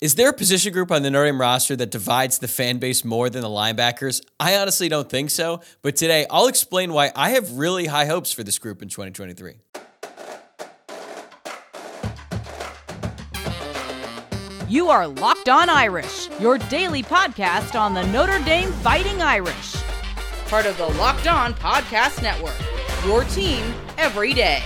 Is there a position group on the Notre Dame roster that divides the fan base more than the linebackers? I honestly don't think so, but today I'll explain why I have really high hopes for this group in 2023. You are Locked On Irish, your daily podcast on the Notre Dame Fighting Irish. Part of the Locked On Podcast Network, your team every day.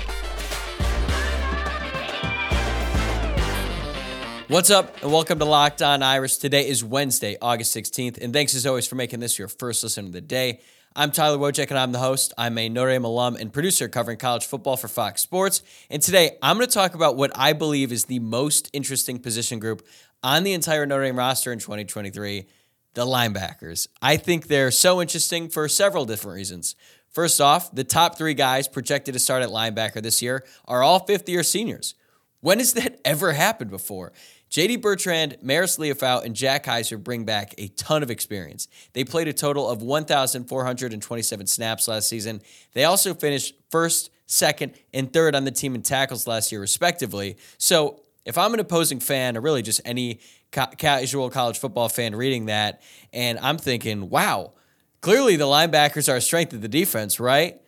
What's up, and welcome to Locked On Irish. Today is Wednesday, August 16th, and thanks as always for making this your first listen of the day. I'm Tyler Wojciak, and I'm the host. I'm a Notre Dame alum and producer covering college football for Fox Sports. And today, I'm going to talk about what I believe is the most interesting position group on the entire Notre Dame roster in 2023 the linebackers. I think they're so interesting for several different reasons. First off, the top three guys projected to start at linebacker this year are all fifth year seniors. When has that ever happened before? JD Bertrand, Marist Liufau, and Jack Kiser bring back a ton of experience. They played a total of 1,427 snaps last season. They also finished first, second, and third on the team in tackles last year, respectively. So if I'm an opposing fan, or really just any ca- casual college football fan reading that, and I'm thinking, wow, clearly the linebackers are a strength of the defense, right?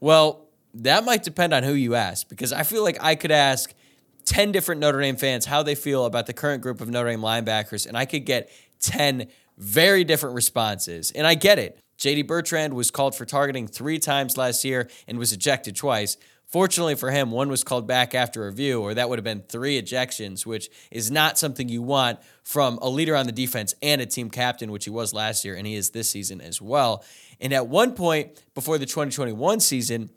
Well, that might depend on who you ask, because I feel like I could ask – 10 different Notre Dame fans how they feel about the current group of Notre Dame linebackers, and I could get 10 very different responses. And I get it. JD Bertrand was called for targeting three times last year and was ejected twice. Fortunately for him, one was called back after review, or that would have been three ejections, which is not something you want from a leader on the defense and a team captain, which he was last year and he is this season as well. And at one point before the 2021 season,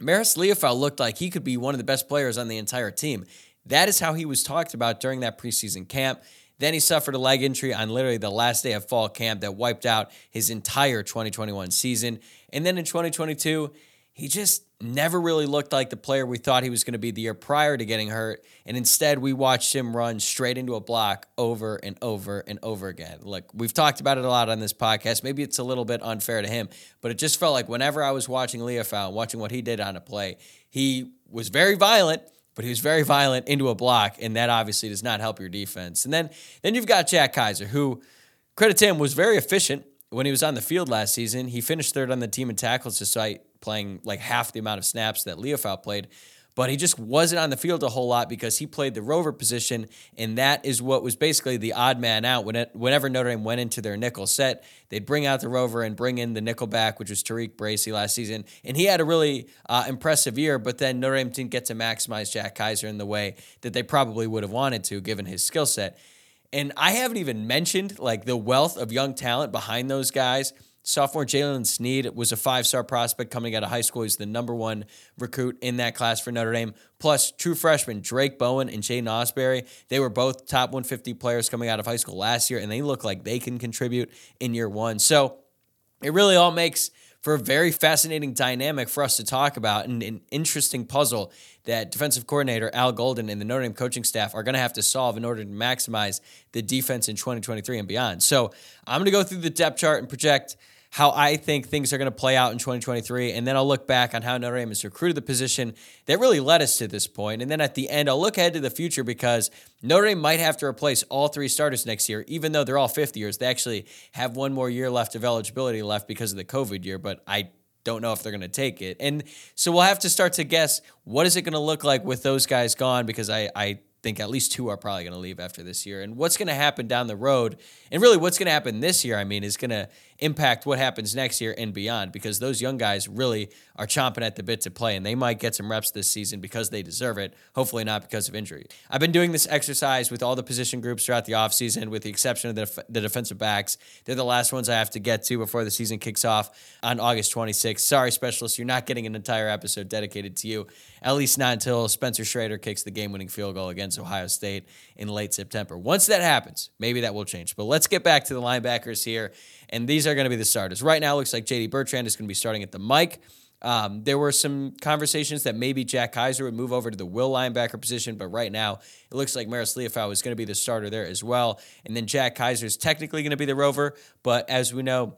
Marist Liufau looked like he could be one of the best players on the entire team. That is how he was talked about during that preseason camp. Then he suffered a leg injury on literally the last day of fall camp that wiped out his entire 2021 season. And then in 2022, he just never really looked like the player we thought he was going to be the year prior to getting hurt. And instead, we watched him run straight into a block over and over and over again. Look, we've talked about it a lot on this podcast. Maybe it's a little bit unfair to him, but it just felt like whenever I was watching Liufau, watching what he did on a play, he was very violent but he was very violent into a block, and that obviously does not help your defense. And then then you've got Jack Kiser, who credit to him was very efficient when he was on the field last season. He finished third on the team in tackles despite playing like half the amount of snaps that Liufau played but he just wasn't on the field a whole lot because he played the rover position, and that is what was basically the odd man out. When it, whenever Notre Dame went into their nickel set, they'd bring out the rover and bring in the nickel back, which was TaRiq Bracy last season, and he had a really uh, impressive year. But then Notre Dame didn't get to maximize Jack Kiser in the way that they probably would have wanted to, given his skill set. And I haven't even mentioned like the wealth of young talent behind those guys Sophomore Jaylen Sneed was a five star prospect coming out of high school. He's the number one recruit in that class for Notre Dame. Plus, true freshmen Drayk Bowen and Jaiden Ausberry. They were both top 150 players coming out of high school last year, and they look like they can contribute in year one. So it really all makes for a very fascinating dynamic for us to talk about and an interesting puzzle that defensive coordinator Al Golden and the Notre Dame coaching staff are going to have to solve in order to maximize the defense in 2023 and beyond. So I'm going to go through the depth chart and project how I think things are going to play out in 2023. And then I'll look back on how Notre Dame has recruited the position that really led us to this point. And then at the end, I'll look ahead to the future because Notre Dame might have to replace all three starters next year, even though they're all fifth years. They actually have one more year left of eligibility left because of the COVID year, but I don't know if they're going to take it. And so we'll have to start to guess what is it going to look like with those guys gone because I, I think at least two are probably going to leave after this year. And what's going to happen down the road, and really what's going to happen this year, I mean, is going to impact what happens next year and beyond because those young guys really are chomping at the bit to play and they might get some reps this season because they deserve it, hopefully not because of injury. I've been doing this exercise with all the position groups throughout the offseason with the exception of the, the defensive backs. They're the last ones I have to get to before the season kicks off on August 26th. Sorry, specialists, you're not getting an entire episode dedicated to you, at least not until Spencer Schrader kicks the game winning field goal against Ohio State in late September. Once that happens, maybe that will change. But let's get back to the linebackers here and these are going to be the starters. Right now, looks like JD Bertrand is going to be starting at the mic. Um, there were some conversations that maybe Jack Kiser would move over to the will linebacker position, but right now it looks like Marist Liufau is going to be the starter there as well. And then Jack Kiser is technically going to be the rover, but as we know,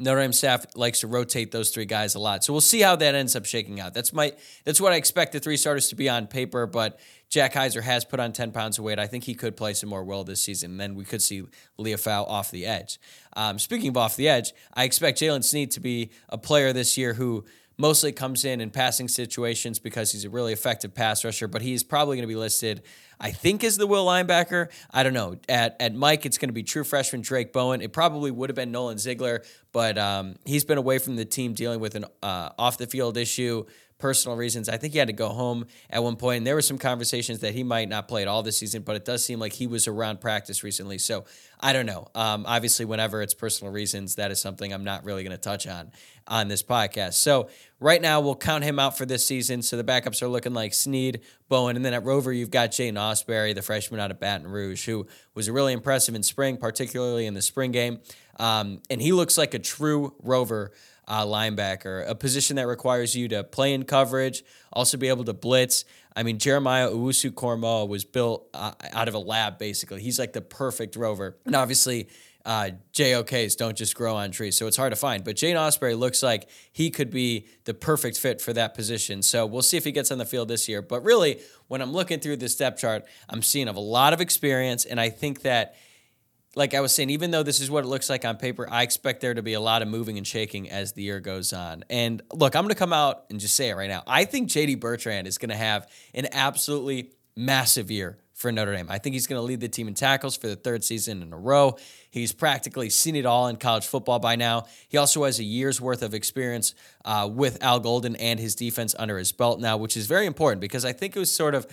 Notre Dame staff likes to rotate those three guys a lot. So we'll see how that ends up shaking out. That's my that's what I expect the three starters to be on paper, but Jack Kiser has put on 10 pounds of weight. I think he could play some more well this season. And then we could see Liufau off the edge. Um, speaking of off the edge, I expect Jaylen Sneed to be a player this year who mostly comes in in passing situations because he's a really effective pass rusher, but he's probably going to be listed, I think, as the will linebacker. I don't know. At, at Mike, it's going to be true freshman Drayk Bowen. It probably would have been Nolan Ziegler, but um, he's been away from the team dealing with an uh, off the field issue personal reasons. I think he had to go home at one point, and there were some conversations that he might not play at all this season, but it does seem like he was around practice recently. So I don't know. Um, obviously, whenever it's personal reasons, that is something I'm not really going to touch on on this podcast. So right now, we'll count him out for this season. So the backups are looking like Sneed, Bowen, and then at Rover, you've got Jaiden Ausberry, the freshman out of Baton Rouge, who was really impressive in spring, particularly in the spring game. Um, and he looks like a true Rover uh, linebacker, a position that requires you to play in coverage, also be able to blitz. I mean, Jeremiah Owusu was built uh, out of a lab, basically. He's like the perfect rover. And obviously, uh, JOKs don't just grow on trees, so it's hard to find. But Jaiden Ausberry looks like he could be the perfect fit for that position. So we'll see if he gets on the field this year. But really, when I'm looking through this depth chart, I'm seeing of a lot of experience, and I think that like I was saying, even though this is what it looks like on paper, I expect there to be a lot of moving and shaking as the year goes on. And look, I'm going to come out and just say it right now. I think JD Bertrand is going to have an absolutely massive year for Notre Dame. I think he's going to lead the team in tackles for the third season in a row. He's practically seen it all in college football by now. He also has a year's worth of experience uh, with Al Golden and his defense under his belt now, which is very important because I think it was sort of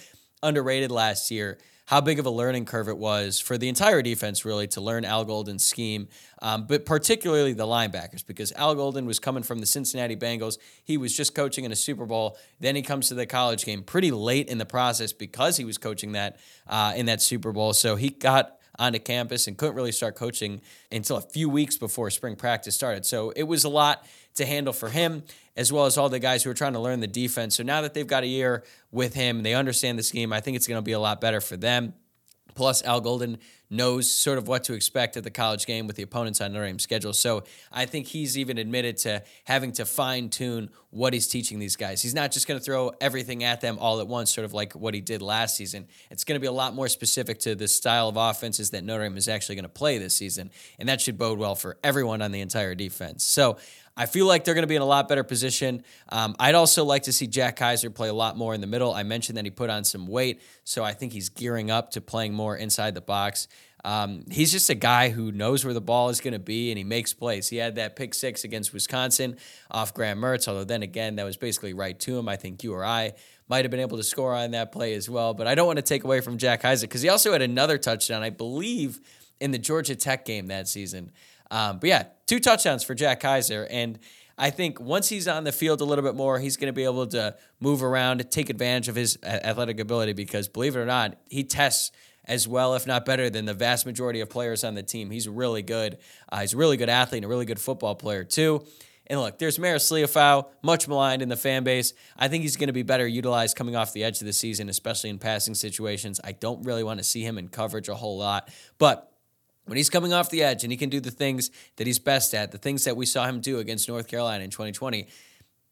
underrated last year how big of a learning curve it was for the entire defense, really, to learn Al Golden's scheme, um, but particularly the linebackers, because Al Golden was coming from the Cincinnati Bengals. He was just coaching in a Super Bowl. Then he comes to the college game pretty late in the process because he was coaching that uh, in that Super Bowl. So he got onto campus and couldn't really start coaching until a few weeks before spring practice started. So it was a lot to handle for him, as well as all the guys who are trying to learn the defense. So now that they've got a year with him, and they understand the scheme. I think it's going to be a lot better for them. Plus, Al Golden knows sort of what to expect at the college game with the opponents on Notre Dame's schedule. So I think he's even admitted to having to fine tune what he's teaching these guys. He's not just going to throw everything at them all at once, sort of like what he did last season. It's going to be a lot more specific to the style of offenses that Notre Dame is actually going to play this season. And that should bode well for everyone on the entire defense. So I feel like they're going to be in a lot better position. Um, I'd also like to see Jack Kiser play a lot more in the middle. I mentioned that he put on some weight, so I think he's gearing up to playing more inside the box. Um, he's just a guy who knows where the ball is going to be and he makes plays. He had that pick six against Wisconsin off Graham Mertz, although then again, that was basically right to him. I think you or I might have been able to score on that play as well. But I don't want to take away from Jack Kiser because he also had another touchdown, I believe, in the Georgia Tech game that season. Um, but yeah, two touchdowns for Jack Kiser. And I think once he's on the field a little bit more, he's going to be able to move around, take advantage of his athletic ability because believe it or not, he tests as well, if not better, than the vast majority of players on the team. He's really good. Uh, he's a really good athlete and a really good football player, too. And look, there's Marist Liufau, much maligned in the fan base. I think he's going to be better utilized coming off the edge of the season, especially in passing situations. I don't really want to see him in coverage a whole lot. But when he's coming off the edge and he can do the things that he's best at, the things that we saw him do against North Carolina in 2020,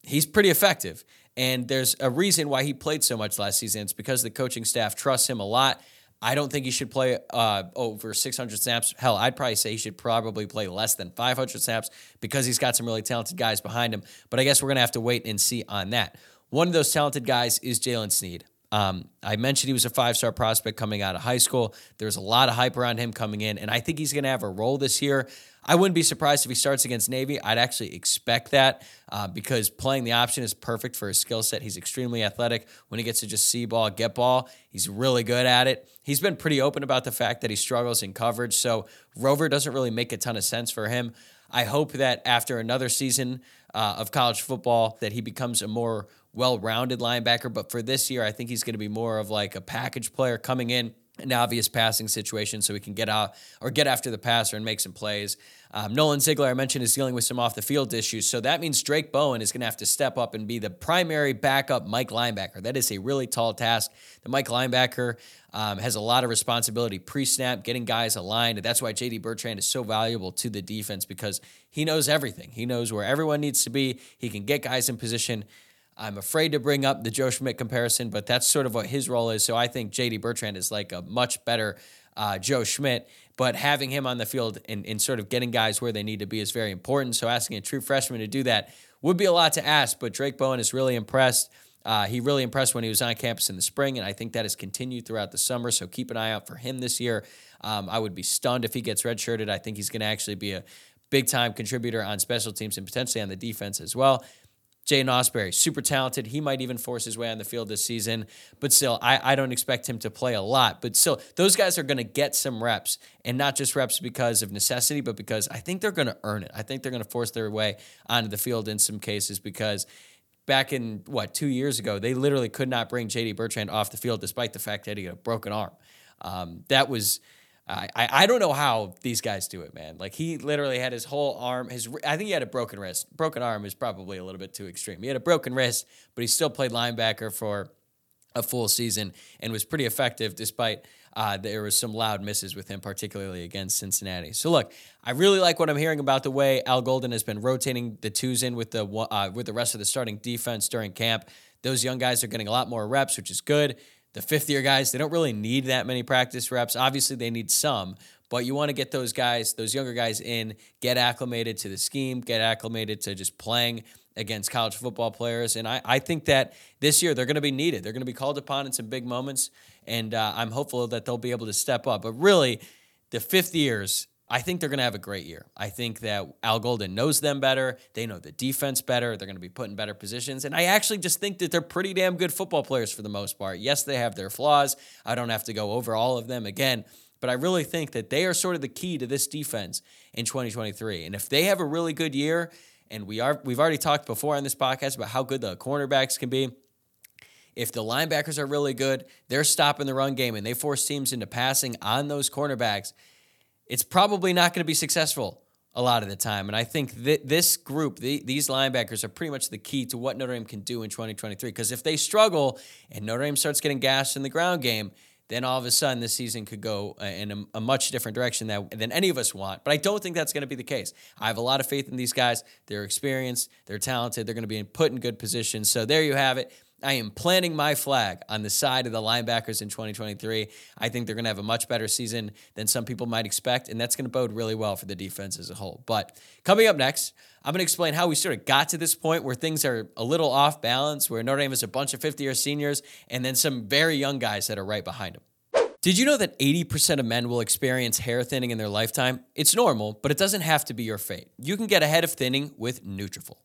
he's pretty effective. And there's a reason why he played so much last season. It's because the coaching staff trusts him a lot. I don't think he should play uh, over 600 snaps. Hell, I'd probably say he should probably play less than 500 snaps because he's got some really talented guys behind him. But I guess we're going to have to wait and see on that. One of those talented guys is Jaylen Sneed. Um, I mentioned he was a five star prospect coming out of high school. There's a lot of hype around him coming in, and I think he's going to have a role this year. I wouldn't be surprised if he starts against Navy. I'd actually expect that uh, because playing the option is perfect for his skill set. He's extremely athletic. When he gets to just see ball, get ball, he's really good at it. He's been pretty open about the fact that he struggles in coverage, so Rover doesn't really make a ton of sense for him. I hope that after another season uh, of college football, that he becomes a more well-rounded linebacker. But for this year, I think he's going to be more of like a package player coming in an obvious passing situation so he can get out or get after the passer and make some plays. Um, Nolan Ziegler, I mentioned, is dealing with some off the field issues. So that means Drayk Bowen is going to have to step up and be the primary backup Mike linebacker. That is a really tall task. The Mike linebacker um, has a lot of responsibility pre snap, getting guys aligned. And that's why JD Bertrand is so valuable to the defense because he knows everything. He knows where everyone needs to be, he can get guys in position. I'm afraid to bring up the Joe Schmidt comparison, but that's sort of what his role is. So I think JD Bertrand is like a much better uh, Joe Schmidt, but having him on the field and, and sort of getting guys where they need to be is very important. So asking a true freshman to do that would be a lot to ask, but Drayk Bowen is really impressed. Uh, he really impressed when he was on campus in the spring, and I think that has continued throughout the summer. So keep an eye out for him this year. Um, I would be stunned if he gets redshirted. I think he's going to actually be a big time contributor on special teams and potentially on the defense as well. Jaiden Ausberry, super talented. He might even force his way on the field this season, but still, I, I don't expect him to play a lot. But still, those guys are going to get some reps, and not just reps because of necessity, but because I think they're going to earn it. I think they're going to force their way onto the field in some cases because back in what two years ago, they literally could not bring JD Bertrand off the field despite the fact that he had a broken arm. Um, that was I, I don't know how these guys do it, man. Like he literally had his whole arm. His I think he had a broken wrist. Broken arm is probably a little bit too extreme. He had a broken wrist, but he still played linebacker for a full season and was pretty effective despite uh, there was some loud misses with him, particularly against Cincinnati. So look, I really like what I'm hearing about the way Al Golden has been rotating the twos in with the uh, with the rest of the starting defense during camp. Those young guys are getting a lot more reps, which is good. The fifth year guys, they don't really need that many practice reps. Obviously, they need some, but you want to get those guys, those younger guys in, get acclimated to the scheme, get acclimated to just playing against college football players. And I, I think that this year they're going to be needed. They're going to be called upon in some big moments. And uh, I'm hopeful that they'll be able to step up. But really, the fifth years, I think they're going to have a great year. I think that Al Golden knows them better. They know the defense better. They're going to be put in better positions. And I actually just think that they're pretty damn good football players for the most part. Yes, they have their flaws. I don't have to go over all of them again. But I really think that they are sort of the key to this defense in 2023. And if they have a really good year, and we are we've already talked before on this podcast about how good the cornerbacks can be. If the linebackers are really good, they're stopping the run game and they force teams into passing on those cornerbacks it's probably not going to be successful a lot of the time. And I think that this group, the, these linebackers, are pretty much the key to what Notre Dame can do in 2023. Because if they struggle and Notre Dame starts getting gassed in the ground game, then all of a sudden this season could go uh, in a, a, much different direction that, than any of us want. But I don't think that's going to be the case. I have a lot of faith in these guys. They're experienced, they're talented, they're going to be put in good positions. So there you have it. I am planting my flag on the side of the linebackers in 2023. I think they're going to have a much better season than some people might expect, and that's going to bode really well for the defense as a whole. But coming up next, I'm going to explain how we sort of got to this point where things are a little off balance, where Notre Dame has a bunch of 50 year seniors and then some very young guys that are right behind them. Did you know that 80% of men will experience hair thinning in their lifetime? It's normal, but it doesn't have to be your fate. You can get ahead of thinning with Nutrafol.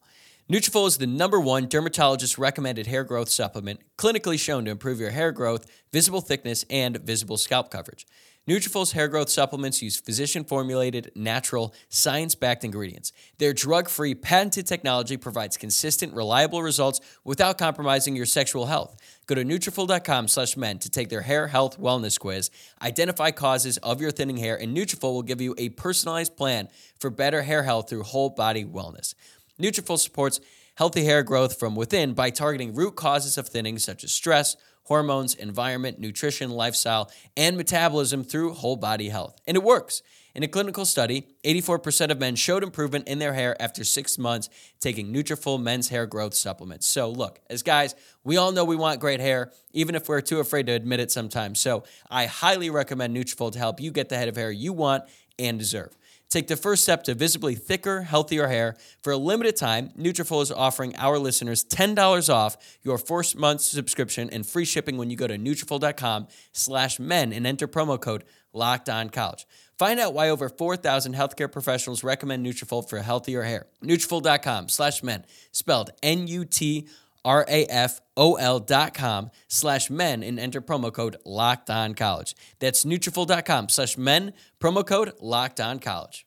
Nutrafol is the number one dermatologist recommended hair growth supplement, clinically shown to improve your hair growth, visible thickness, and visible scalp coverage. Nutrafol's hair growth supplements use physician-formulated, natural, science-backed ingredients. Their drug-free, patented technology provides consistent, reliable results without compromising your sexual health. Go to Nutrafol.com/men to take their hair health wellness quiz, identify causes of your thinning hair, and Nutrafol will give you a personalized plan for better hair health through whole body wellness. Nutrafol supports healthy hair growth from within by targeting root causes of thinning such as stress, hormones, environment, nutrition, lifestyle, and metabolism through whole body health. And it works. In a clinical study, 84% of men showed improvement in their hair after 6 months taking Nutrafol men's hair growth supplements. So, look, as guys, we all know we want great hair, even if we're too afraid to admit it sometimes. So, I highly recommend Nutrafol to help you get the head of hair you want and deserve. Take the first step to visibly thicker, healthier hair. For a limited time, Nutrafol is offering our listeners $10 off your first month's subscription and free shipping when you go to Nutrafol.com slash men and enter promo code Locked On College. Find out why over 4,000 healthcare professionals recommend Nutrafol for healthier hair. Nutrafol.com slash men, spelled N-U-T R-A-F-O-L dot com slash men and enter promo code locked on college. That's Nutrafol.com slash men, promo code locked on college.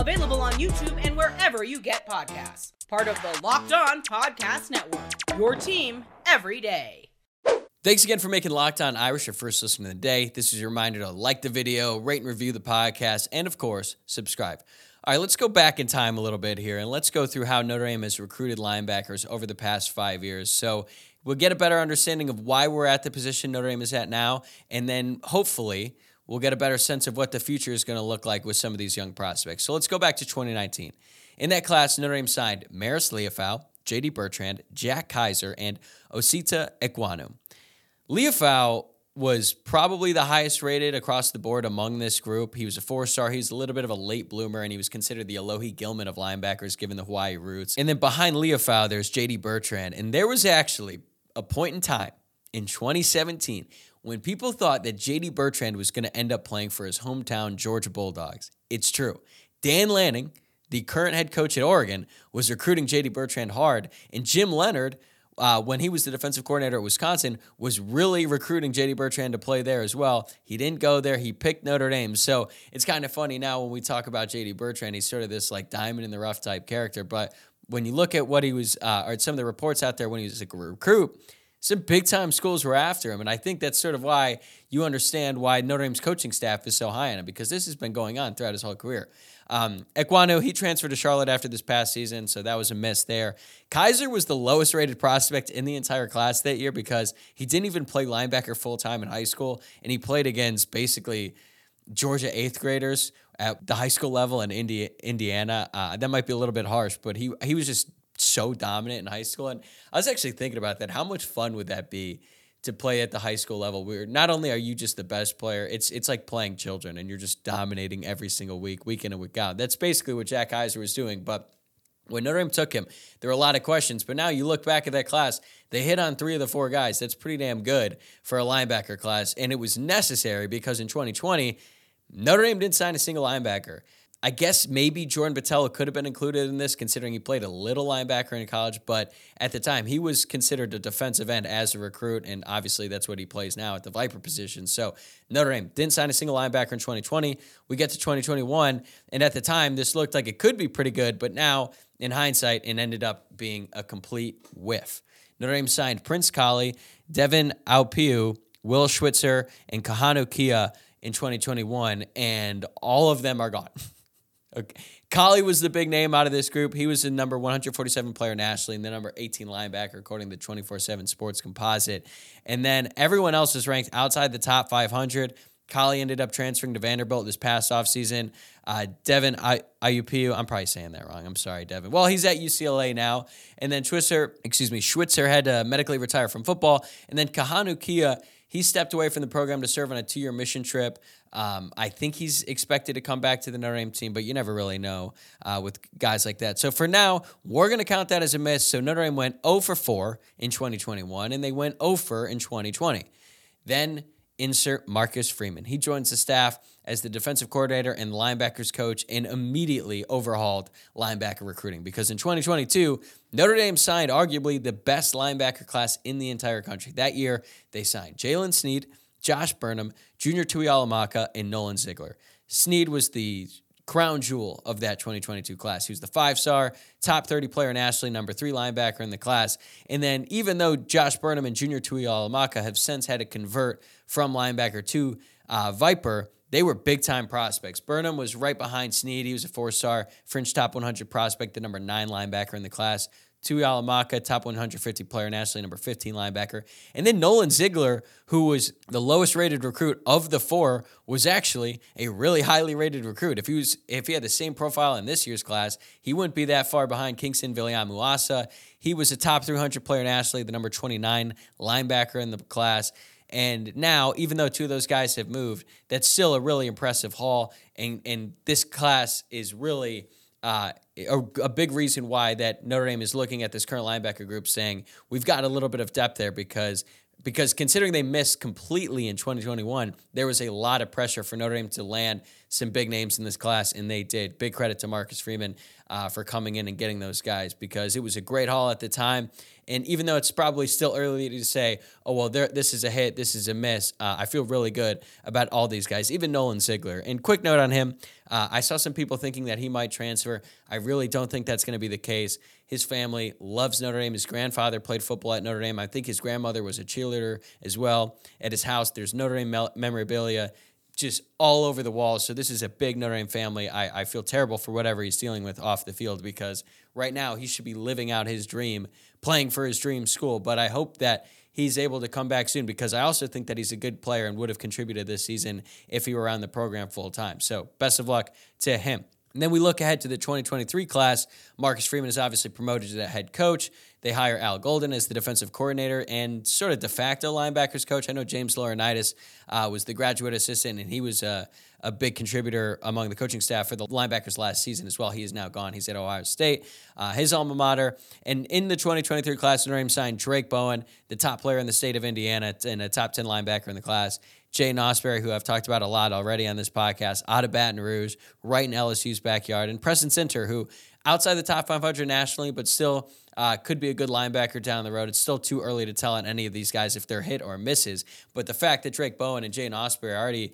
Available on YouTube and wherever you get podcasts. Part of the Locked On Podcast Network. Your team every day. Thanks again for making Locked On Irish your first listen of the day. This is your reminder to like the video, rate and review the podcast, and of course, subscribe. All right, let's go back in time a little bit here and let's go through how Notre Dame has recruited linebackers over the past five years. So we'll get a better understanding of why we're at the position Notre Dame is at now, and then hopefully we'll get a better sense of what the future is going to look like with some of these young prospects. So let's go back to 2019. In that class, Notre Dame signed Marist Liufau, J.D. Bertrand, Jack Kiser, and Osita Ekwonu. Liufau was probably the highest rated across the board among this group. He was a four star. He's a little bit of a late bloomer, and he was considered the Alohi Gilman of linebackers given the Hawaii roots. And then behind Liufau, there's J.D. Bertrand. And there was actually a point in time in 2017 when people thought that JD Bertrand was going to end up playing for his hometown Georgia Bulldogs. It's true. Dan Lanning, the current head coach at Oregon, was recruiting JD Bertrand hard, and Jim Leonhard, uh, when he was the defensive coordinator at Wisconsin, was really recruiting JD Bertrand to play there as well. He didn't go there. He picked Notre Dame. So it's kind of funny now when we talk about JD Bertrand, he's sort of this like diamond in the rough type character. But when you look at what he was, uh, or some of the reports out there when he was a recruit, some big time schools were after him. And I think that's sort of why you understand why Notre Dame's coaching staff is so high on him because this has been going on throughout his whole career. Um, Ekwonu, he transferred to Charlotte after this past season, so that was a miss there. Kiser was the lowest rated prospect in the entire class that year because he didn't even play linebacker full time in high school, and he played against basically Georgia eighth graders at the high school level in Indiana. Uh, that might be a little bit harsh, but he he was just so dominant in high school. And I was actually thinking about that. How much fun would that be to play at the high school level? Where not only are you just the best player, it's it's like playing children, and you're just dominating every single week, week in and week out. That's basically what Jack Kiser was doing, but. When Notre Dame took him, there were a lot of questions, but now you look back at that class, they hit on three of the four guys. That's pretty damn good for a linebacker class. And it was necessary because in 2020, Notre Dame didn't sign a single linebacker. I guess maybe Jordan Botelho could have been included in this, considering he played a little linebacker in college. But at the time, he was considered a defensive end as a recruit, and obviously that's what he plays now at the Viper position. So Notre Dame didn't sign a single linebacker in 2020. We get to 2021, and at the time, this looked like it could be pretty good, but now, in hindsight, it ended up being a complete whiff. Notre Dame signed Prince Kollie, Devin Aupiu, Will Schwitzer, and Kahanu Kia in 2021, and all of them are gone. Okay. Was the big name out of this group. He was the number 147 player nationally and the number 18 linebacker according to 24 7 Sports Composite. And then everyone else was ranked outside the top 500. Kollie ended up transferring to Vanderbilt this past offseason. Uh, Devin Iupu, I'm probably saying that wrong. I'm sorry, Devin. Well, he's at UCLA now. And then Schwitzer, excuse me, Schwitzer had to medically retire from football. And then Kahanu Kia, he stepped away from the program to serve on a two year mission trip. Um, I think he's expected to come back to the Notre Dame team, but you never really know uh, with guys like that. So for now, we're going to count that as a miss. So Notre Dame went 0 for 4 in 2021, and they went 0 for in 2020. Then insert Marcus Freeman. He joins the staff as the defensive coordinator and linebackers coach and immediately overhauled linebacker recruiting because in 2022, Notre Dame signed arguably the best linebacker class in the entire country. That year, they signed Jaylen Sneed, Josh Burnham, Junior Tuihalamaka, and Nolan Ziegler. Sneed was the crown jewel of that 2022 class. He was the five star, top 30 player nationally, number three linebacker in the class. And then, even though Josh Burnham and Junior Tuihalamaka have since had to convert from linebacker to uh, Viper, they were big time prospects. Burnham was right behind Sneed. He was a four star, fringe top 100 prospect, the number nine linebacker in the class. Tuihalamaka, top 150 player nationally, number 15 linebacker. And then Nolan Ziegler, who was the lowest rated recruit of the four, was actually a really highly rated recruit. If he was if he had the same profile in this year's class, he wouldn't be that far behind Kingston Viliamu-Asa. He was a top 300 player nationally, the number 29 linebacker in the class. And now, even though two of those guys have moved, that's still a really impressive haul. And and this class is really uh, a, a, big reason why that Notre Dame is looking at this current linebacker group, saying we've got a little bit of depth there because because considering they missed completely in 2021, there was a lot of pressure for Notre Dame to land some big names in this class, and they did. Big credit to Marcus Freeman uh, for coming in and getting those guys because it was a great haul at the time. And even though it's probably still early to say, oh, well, this is a hit, this is a miss, uh, I feel really good about all these guys, even Nolan Ziegler. And quick note on him uh, I saw some people thinking that he might transfer. I really don't think that's going to be the case. His family loves Notre Dame. His grandfather played football at Notre Dame. I think his grandmother was a cheerleader as well. At his house, there's Notre Dame memorabilia just all over the walls. So this is a big Notre Dame family. I, I feel terrible for whatever he's dealing with off the field because right now he should be living out his dream, playing for his dream school. But I hope that he's able to come back soon because I also think that he's a good player and would have contributed this season if he were on the program full time. So best of luck to him. And then we look ahead to the 2023 class. Marcus Freeman is obviously promoted to head coach. They hire Al Golden as the defensive coordinator and sort of de facto linebackers coach. I know James Laurinaitis uh, was the graduate assistant, and he was a big contributor among the coaching staff for the linebackers last season as well. He is now gone. He's at Ohio State, uh, his alma mater. And in the 2023 class, Notre Dame signed Drayk Bowen, the top player in the state of Indiana, and a top 10 linebacker in the class. Jay Ausberry, who I've talked about a lot already on this podcast, out of Baton Rouge, right in LSU's backyard, and Preston Zinter, who outside the top 500 nationally, but still uh, could be a good linebacker down the road. It's still too early to tell on any of these guys if they're hit or misses. But the fact that Drayk Bowen and Jay Ausberry already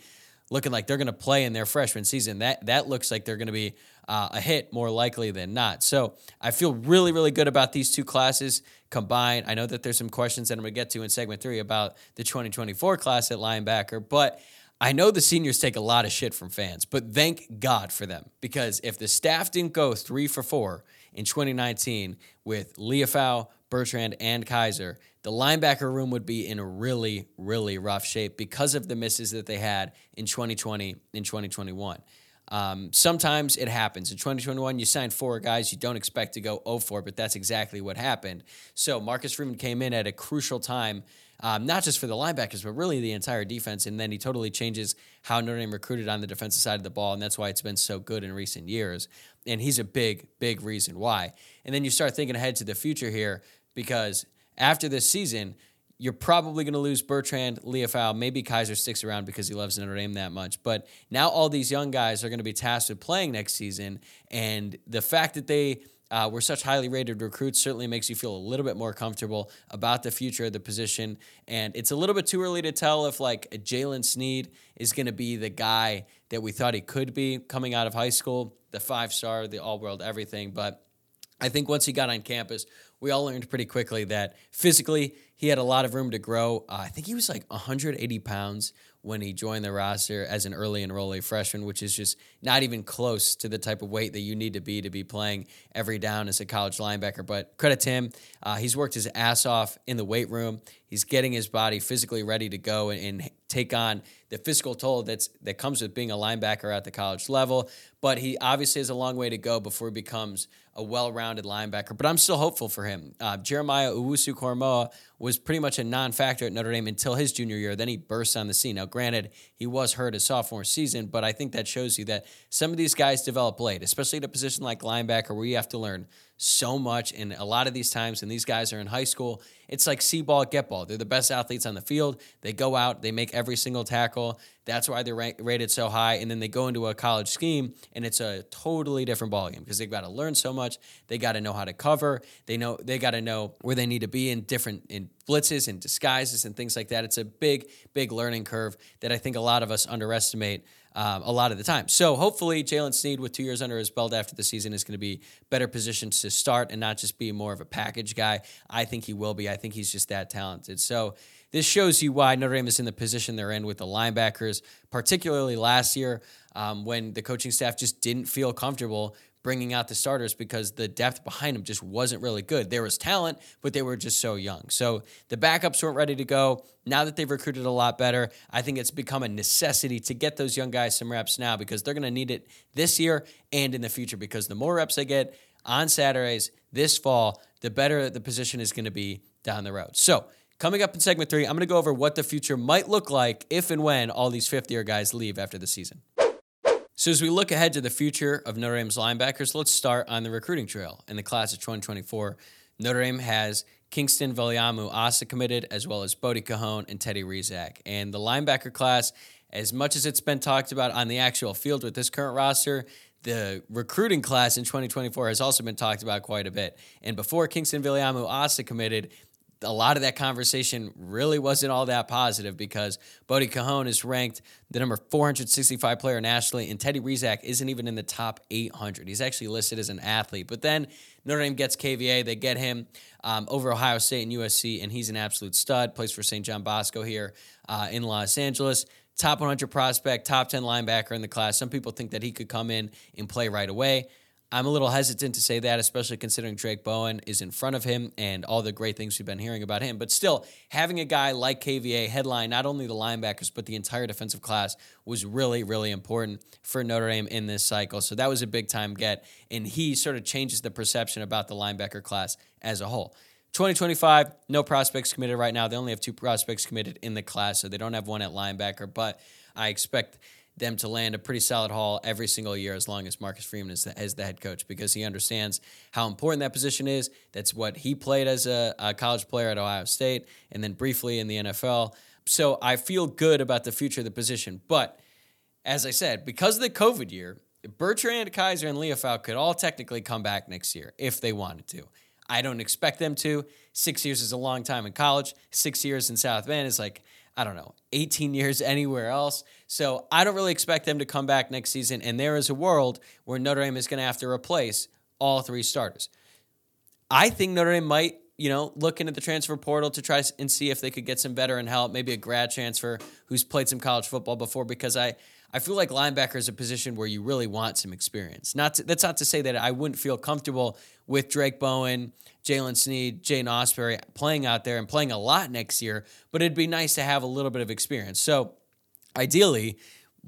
looking like they're going to play in their freshman season, that that looks like they're going to be uh, a hit more likely than not. So I feel really, really good about these two classes combined. I know that there's some questions that I'm going to get to in segment three about the 2024 class at linebacker, but I know the seniors take a lot of shit from fans, but thank God for them because if the staff didn't go three for four in 2019 with Liufau, Bertrand, and Kiser, the linebacker room would be in a really, really rough shape because of the misses that they had in 2020 and 2021. Um, sometimes it happens. In 2021, you signed four guys you don't expect to go 0 4, but that's exactly what happened. So Marcus Freeman came in at a crucial time, um, not just for the linebackers, but really the entire defense. And then he totally changes how Notre Dame recruited on the defensive side of the ball. And that's why it's been so good in recent years. And he's a big, big reason why. And then you start thinking ahead to the future here because after this season, you're probably going to lose Bertrand, Liufau. Maybe Kiser sticks around because he loves Notre Dame that much. But now all these young guys are going to be tasked with playing next season. And the fact that they uh, were such highly rated recruits certainly makes you feel a little bit more comfortable about the future of the position. And it's a little bit too early to tell if like Jaylen Sneed is going to be the guy that we thought he could be coming out of high school, the five star, the all world, everything. But I think once he got on campus, we all learned pretty quickly that physically he had a lot of room to grow. Uh, I think he was like 180 pounds when he joined the roster as an early enrollee freshman, which is just not even close to the type of weight that you need to be to be playing every down as a college linebacker. But credit to him, uh, he's worked his ass off in the weight room. He's getting his body physically ready to go and, and take on the physical toll that's that comes with being a linebacker at the college level. But he obviously has a long way to go before he becomes a well-rounded linebacker. But I'm still hopeful for him. Uh, Jeremiah Owusu-Koramoah was pretty much a non-factor at Notre Dame until his junior year. Then he burst on the scene. Now, granted, he was hurt his sophomore season, but I think that shows you that some of these guys develop late, especially at a position like linebacker where you have to learn so much. And a lot of these times, and these guys are in high school, it's like see ball, get ball. They're the best athletes on the field. They go out, they make every single tackle. That's why they're rated so high. And then they go into a college scheme, and it's a totally different ballgame because they've got to learn so much. They got to know how to cover. They know they got to know where they need to be in different in blitzes and disguises and things like that. It's a big, big learning curve that I think a lot of us underestimate um, a lot of the time. So hopefully, Jaylen Sneed, with two years under his belt after the season, is going to be better positioned to start and not just be more of a package guy. I think he will be. I think he's just that talented. So this shows you why Notre Dame is in the position they're in with the linebackers, particularly last year um, when the coaching staff just didn't feel comfortable bringing out the starters because the depth behind them just wasn't really good. There was talent, but they were just so young. So the backups weren't ready to go. Now that they've recruited a lot better, I think it's become a necessity to get those young guys some reps now because they're going to need it this year and in the future because the more reps they get on Saturdays this fall, the better the position is going to be down the road. So, Coming up in segment three, I'm going to go over what the future might look like if and when all these fifth year guys leave after the season. So, as we look ahead to the future of Notre Dame's linebackers, let's start on the recruiting trail. In the class of 2024, Notre Dame has Kingston Viliamu Asa committed, as well as Bodie Kahoun and Teddy Rezac. And the linebacker class, as much as it's been talked about on the actual field with this current roster, the recruiting class in 2024 has also been talked about quite a bit. And before Kingston Viliamu Asa committed, a lot of that conversation really wasn't all that positive because Bodie Kahoun is ranked the number 465 player nationally, and Teddy Rezac isn't even in the top 800. He's actually listed as an athlete. But then Notre Dame gets KVA. They get him um, over Ohio State and USC, and he's an absolute stud. Plays for St. John Bosco here uh, in Los Angeles. Top 100 prospect, top 10 linebacker in the class. Some people think that he could come in and play right away. I'm a little hesitant to say that, especially considering Drayk Bowen is in front of him and all the great things we've been hearing about him. But still, having a guy like KVA headline not only the linebackers, but the entire defensive class was really, really important for Notre Dame in this cycle. So that was a big time get. And he sort of changes the perception about the linebacker class as a whole. 2025, no prospects committed right now. They only have two prospects committed in the class, so they don't have one at linebacker, but I expect them to land a pretty solid haul every single year as long as Marcus Freeman is the, the head coach because he understands how important that position is. That's what he played as a, a college player at Ohio State and then briefly in the NFL. So I feel good about the future of the position. But as I said, because of the COVID year, Bertrand Kiser and Liufau could all technically come back next year if they wanted to. I don't expect them to. Six years is a long time in college. Six years in South Bend is like, I don't know, 18 years anywhere else. So I don't really expect them to come back next season. And there is a world where Notre Dame is going to have to replace all three starters. I think Notre Dame might, you know, look into the transfer portal to try and see if they could get some veteran help, maybe a grad transfer who's played some college football before, because I, I feel like linebacker is a position where you really want some experience. Not to, that's not to say that I wouldn't feel comfortable with Drayk Bowen, Jaylen Sneed, Jaiden Ausberry playing out there and playing a lot next year, but it'd be nice to have a little bit of experience. So ideally,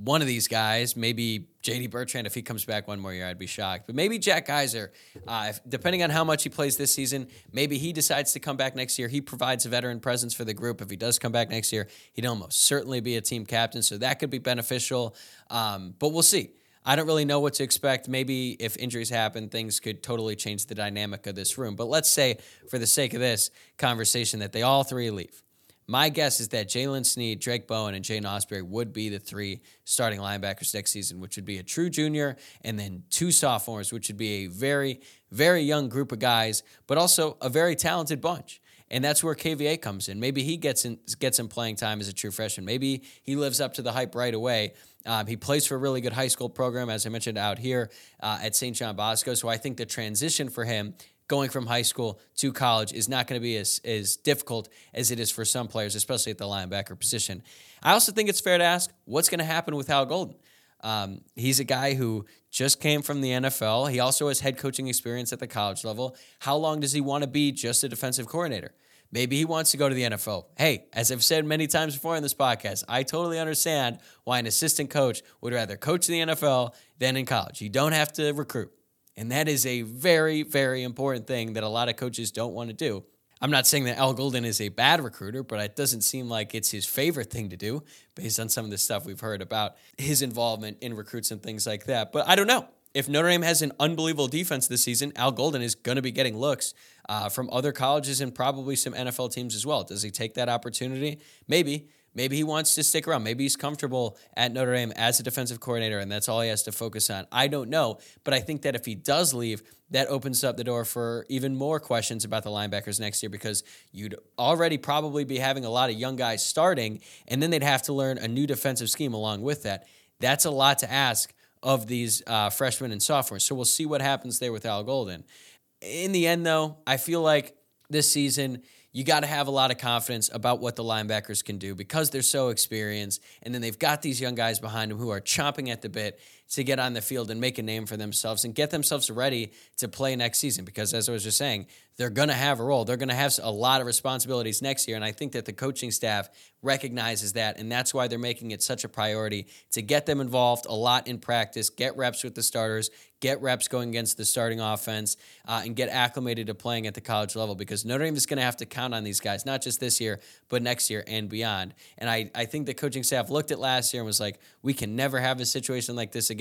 one of these guys, maybe JD Bertrand, if he comes back one more year, I'd be shocked. But maybe Jack Kiser, uh, if, depending on how much he plays this season, maybe he decides to come back next year. He provides a veteran presence for the group. If he does come back next year, he'd almost certainly be a team captain. So that could be beneficial. Um, but we'll see. I don't really know what to expect. Maybe if injuries happen, things could totally change the dynamic of this room. But let's say, for the sake of this conversation, that they all three leave. My guess is that Jaylen Sneed, Drayk Bowen, and Jaiden Ausberry would be the three starting linebackers next season, which would be a true junior and then two sophomores, which would be a very, very young group of guys, but also a very talented bunch. And that's where KVA comes in. Maybe he gets in, gets in playing time as a true freshman. Maybe he lives up to the hype right away. Um, he plays for a really good high school program, as I mentioned out here uh, at St. John Bosco. So I think the transition for him going from high school to college is not going to be as, as difficult as it is for some players, especially at the linebacker position. I also think it's fair to ask what's going to happen with Al Golden. Um, he's a guy who just came from the NFL. He also has head coaching experience at the college level. How long does he want to be just a defensive coordinator? Maybe he wants to go to the NFL. Hey, as I've said many times before in this podcast, I totally understand why an assistant coach would rather coach in the NFL than in college. You don't have to recruit. And that is a very, very important thing that a lot of coaches don't want to do. I'm not saying that Al Golden is a bad recruiter, but it doesn't seem like it's his favorite thing to do based on some of the stuff we've heard about his involvement in recruits and things like that. But I don't know. If Notre Dame has an unbelievable defense this season, Al Golden is going to be getting looks uh, from other colleges and probably some NFL teams as well. Does he take that opportunity? Maybe. Maybe he wants to stick around. Maybe he's comfortable at Notre Dame as a defensive coordinator, and that's all he has to focus on. I don't know, but I think that if he does leave, that opens up the door for even more questions about the linebackers next year because you'd already probably be having a lot of young guys starting, and then they'd have to learn a new defensive scheme along with that. That's a lot to ask of these uh, freshmen and sophomores. So we'll see what happens there with Al Golden. In the end, though, I feel like this season you got to have a lot of confidence about what the linebackers can do because they're so experienced. And then they've got these young guys behind them who are chomping at the bit to get on the field and make a name for themselves and get themselves ready to play next season. Because as I was just saying, they're going to have a role. They're going to have a lot of responsibilities next year. And I think that the coaching staff recognizes that. And that's why they're making it such a priority to get them involved a lot in practice, get reps with the starters, get reps going against the starting offense, uh, and get acclimated to playing at the college level because Notre Dame is going to have to count on these guys, not just this year, but next year and beyond. And I, I think the coaching staff looked at last year and was like, we can never have a situation like this again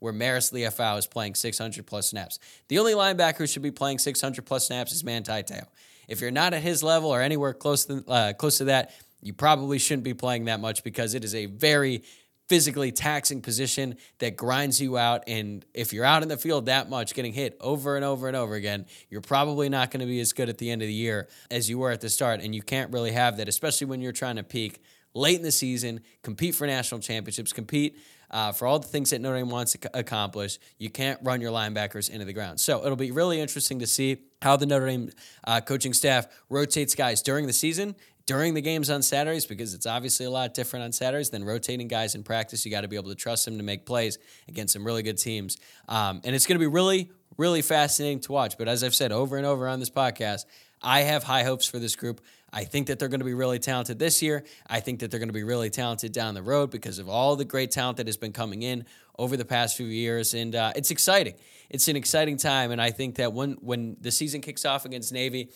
where Marist Liufau is playing 600 plus snaps. The only linebacker who should be playing 600 plus snaps is Manti Te'o. If you're not at his level or anywhere close to, uh, close to that, you probably shouldn't be playing that much because it is a very physically taxing position that grinds you out. And if you're out in the field that much, getting hit over and over and over again, you're probably not going to be as good at the end of the year as you were at the start. And you can't really have that, especially when you're trying to peak late in the season, compete for national championships, compete uh, for all the things that Notre Dame wants to accomplish. You can't run your linebackers into the ground. So it'll be really interesting to see how the Notre Dame uh, coaching staff rotates guys during the season during the games on Saturdays because it's obviously a lot different on Saturdays than rotating guys in practice. You got to be able to trust them to make plays against some really good teams. Um, and it's going to be really, really fascinating to watch. But as I've said over and over on this podcast, I have high hopes for this group. I think that they're going to be really talented this year. I think that they're going to be really talented down the road because of all the great talent that has been coming in over the past few years, and uh, it's exciting. It's an exciting time, and I think that when when the season kicks off against Navy,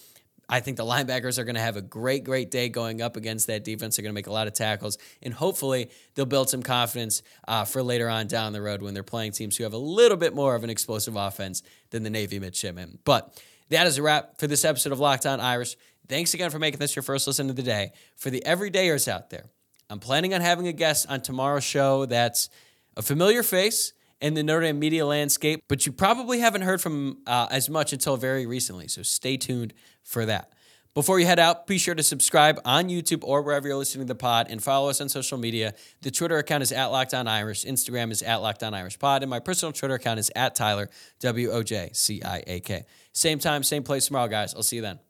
I think the linebackers are going to have a great, great day going up against that defense. They're going to make a lot of tackles, and hopefully they'll build some confidence uh, for later on down the road when they're playing teams who have a little bit more of an explosive offense than the Navy midshipmen. But that is a wrap for this episode of Locked On Irish. Thanks again for making this your first listen of the day. For the everydayers out there, I'm planning on having a guest on tomorrow's show that's a familiar face in the Notre Dame media landscape, but you probably haven't heard from uh, as much until very recently. So stay tuned for that. Before you head out, be sure to subscribe on YouTube or wherever you're listening to the pod and follow us on social media. The Twitter account is at Locked On Irish, Instagram is at Locked On Irish Pod, and my personal Twitter account is at Tyler, W O J C I A K. Same time, same place tomorrow, guys. I'll see you then.